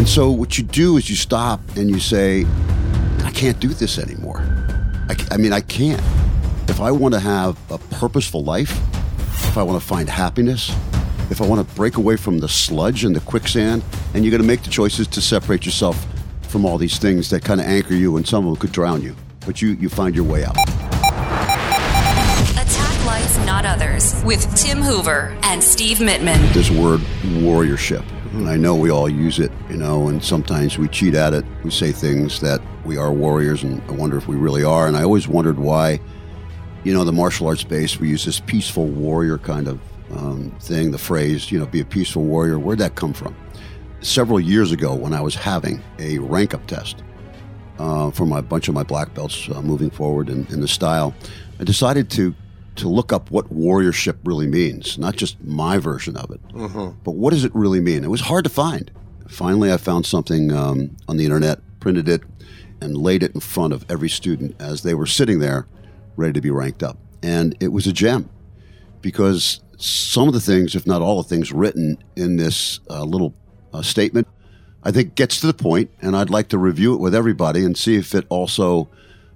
And so what you do is you stop and you say, I can't do this anymore. I, I mean, I can't. If I want to have a purposeful life, if I want to find happiness, if I want to break away from the sludge and the quicksand, and you're going to make the choices to separate yourself from all these things that kind of anchor you, and some of them could drown you. But you, you find your way out. Attack Life, Not Others with Tim Hoover and Steve Mittman. This word warriorship. And I know we all use it, you know, and sometimes we cheat at it. We say things that we are warriors, and I wonder if we really are. And I always wondered why, you know, the martial arts base, we use this peaceful warrior kind of um, thing, the phrase, you know, be a peaceful warrior. Where'd that come from? Several years ago, when I was having a rank up test uh, for my bunch of my black belts uh, moving forward in, in the style, I decided to to look up what warriorship really means, not just my version of it, but what does it really mean? It was hard to find. Finally, I found something um, on the internet, printed it, and laid it in front of every student as they were sitting there ready to be ranked up. And it was a gem because some of the things, if not all the things written in this uh, little uh, statement, I think gets to the point, and I'd like to review it with everybody and see if it also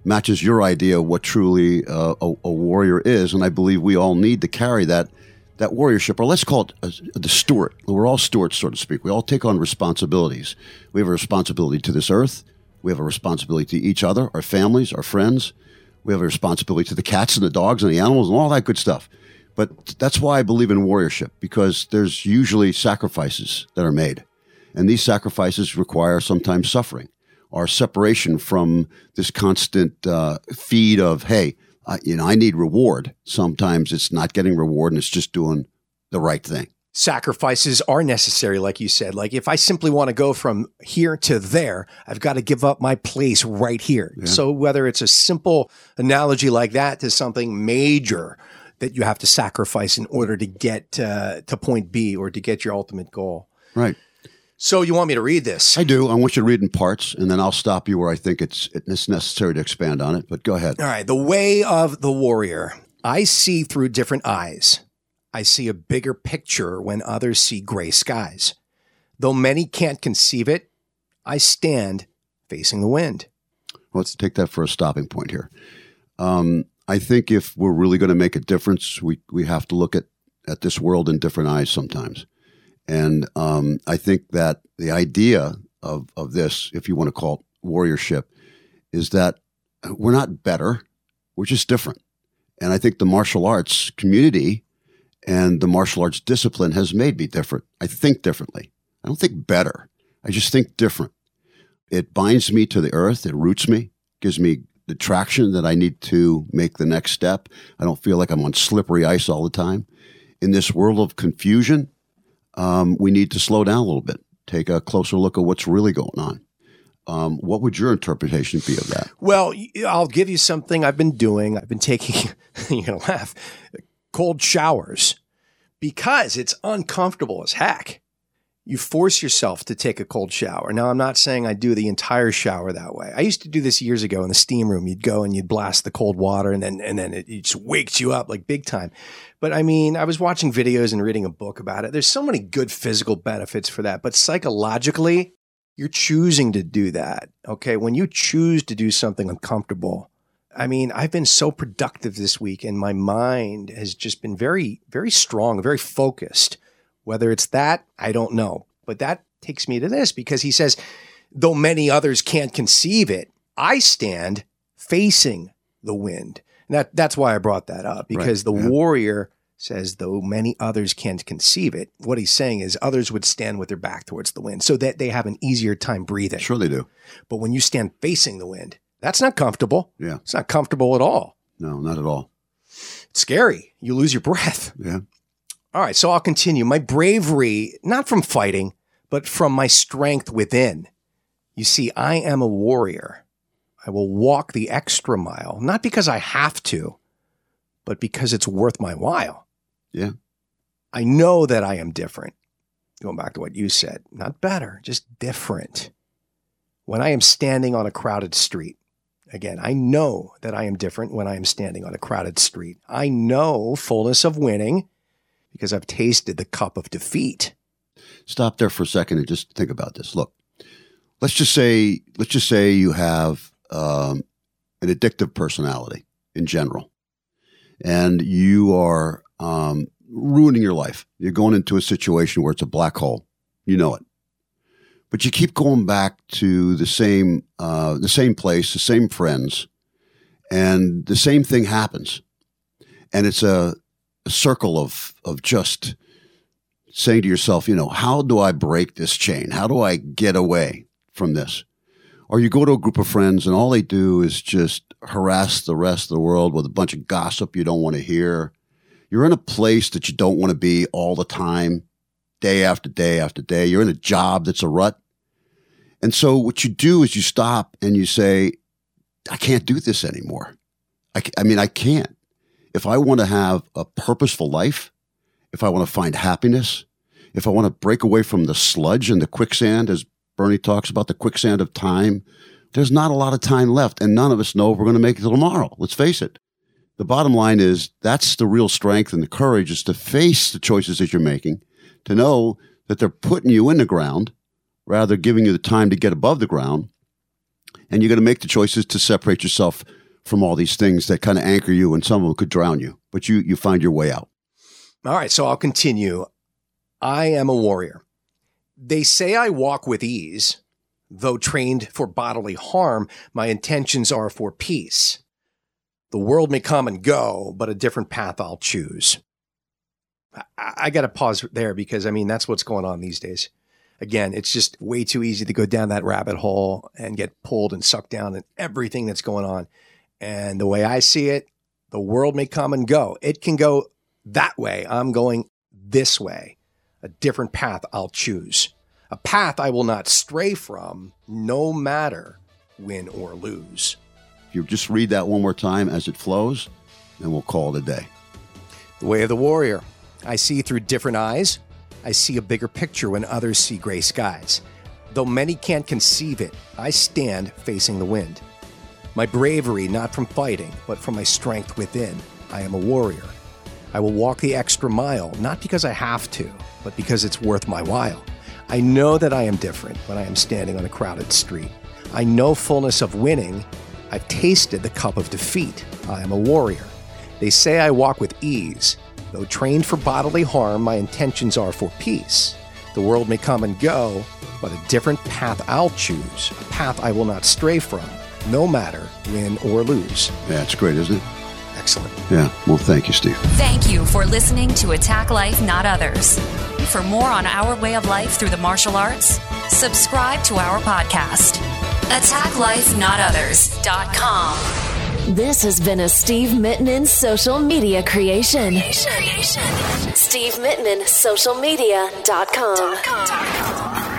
matches your idea of what truly uh, a, a warrior is. And I believe we all need to carry that that warriorship, or let's call it uh, the steward. We're all stewards, so to speak. We all take on responsibilities. We have a responsibility to this earth. We have a responsibility to each other, our families, our friends. We have a responsibility to the cats and the dogs and the animals and all that good stuff. But that's why I believe in warriorship because there's usually sacrifices that are made. And these sacrifices require sometimes suffering or separation from this constant uh, feed of, hey, uh, you know, I need reward. Sometimes it's not getting reward and it's just doing the right thing. sacrifices are necessary, like you said. Like if I simply want to go from here to there, I've got to give up my place right here. So whether it's a simple analogy like that to something major that you have to sacrifice in order to get uh, to point B or to get your ultimate goal. Right. So you want me to read this? I do. I want you to read in parts, and then I'll stop you where I think it's it's necessary to expand on it. But go ahead. All right, the way of the warrior. I see through different eyes. I see a bigger picture when others see gray skies. Though many can't conceive it, I stand facing the wind. Let's take that for a stopping point here. Um, I think if we're really going to make a difference, we we have to look at at this world in different eyes sometimes. And um, I think that the idea of of this, if you want to call it warriorship, is that we're not better, we're just different. And I think the martial arts community and the martial arts discipline has made me different. I think differently. I don't think better. I just think different. It binds me to the earth. It roots me, gives me the traction that I need to make the next step. I don't feel like I'm on slippery ice all the time. In this world of confusion, um, we need to slow down a little bit, take a closer look at what's really going on. Um, what would your interpretation be of that? Well, I'll give you something I've been doing. I've been taking, you're going to laugh, cold showers because it's uncomfortable as heck. You force yourself to take a cold shower. Now, I'm not saying I do the entire shower that way. I used to do this years ago in the steam room. You'd go and you'd blast the cold water and then, and then it, it just wakes you up like big time. But I mean, I was watching videos and reading a book about it. There's so many good physical benefits for that. But psychologically, you're choosing to do that. Okay. When you choose to do something uncomfortable, I mean, I've been so productive this week and my mind has just been very, very strong, very focused. Whether it's that, I don't know. But that takes me to this because he says, though many others can't conceive it, I stand facing the wind. And that, that's why I brought that up because the yeah. warrior says, though many others can't conceive it, what he's saying is others would stand with their back towards the wind so that they have an easier time breathing. Sure, they do. But when you stand facing the wind, that's not comfortable. Yeah. It's not comfortable at all. No, not at all. It's scary. You lose your breath. Yeah. All right, so I'll continue. My bravery, not from fighting, but from my strength within. You see, I am a warrior. I will walk the extra mile, not because I have to, but because it's worth my while. Yeah. I know that I am different. Going back to what you said, not better, just different. When I am standing on a crowded street, again, I know that I am different when I am standing on a crowded street. I know fullness of winning because I've tasted the cup of defeat. Stop there for a second and just think about this. Look, let's just say let's just say you have um, an addictive personality in general, and you are um, ruining your life. You're going into a situation where it's a black hole. You know it, but you keep going back to the same uh, the same place, the same friends, and the same thing happens, and it's a, circle of of just saying to yourself, you know, how do I break this chain? How do I get away from this? Or you go to a group of friends and all they do is just harass the rest of the world with a bunch of gossip you don't want to hear. You're in a place that you don't want to be all the time, day after day after day. You're in a job that's a rut. And so what you do is you stop and you say, I can't do this anymore. I, I mean, I can't. If I want to have a purposeful life, if I want to find happiness, if I want to break away from the sludge and the quicksand, as Bernie talks about the quicksand of time, there's not a lot of time left. And none of us know if we're going to make it till tomorrow. Let's face it. The bottom line is that's the real strength and the courage is to face the choices that you're making, to know that they're putting you in the ground rather than giving you the time to get above the ground. And you're going to make the choices to separate yourself from all these things that kind of anchor you and some of them could drown you, but you, you find your way out. All right, so I'll continue. I am a warrior. They say I walk with ease. Though trained for bodily harm, my intentions are for peace. The world may come and go, but a different path I'll choose. I, I got to pause there because, I mean, that's what's going on these days. Again, it's just way too easy to go down that rabbit hole and get pulled and sucked down in everything that's going on. And the way I see it, the world may come and go. It can go that way. I'm going this way, a different path I'll choose, a path I will not stray from, no matter win or lose. If you just read that one more time as it flows, then we'll call it a day. The way of the warrior. I see through different eyes. I see a bigger picture when others see gray skies. Though many can't conceive it, I stand facing the wind. My bravery not from fighting, but from my strength within. I am a warrior. I will walk the extra mile, not because I have to, but because it's worth my while. I know that I am different when I am standing on a crowded street. I know fullness of winning. I've tasted the cup of defeat. I am a warrior. They say I walk with ease. Though trained for bodily harm, my intentions are for peace. The world may come and go, but a different path I'll choose, a path I will not stray from, no matter win or lose. Yeah, it's great, isn't it? Excellent. Yeah. Well, thank you, Steve. Thank you for listening to Attack Life, Not Others. For more on our way of life through the martial arts, subscribe to our podcast. AttackLifeNotOthers.com. This has been a Steve Mittman social media creation. Creation. Steve Mittman, socialmedia.com.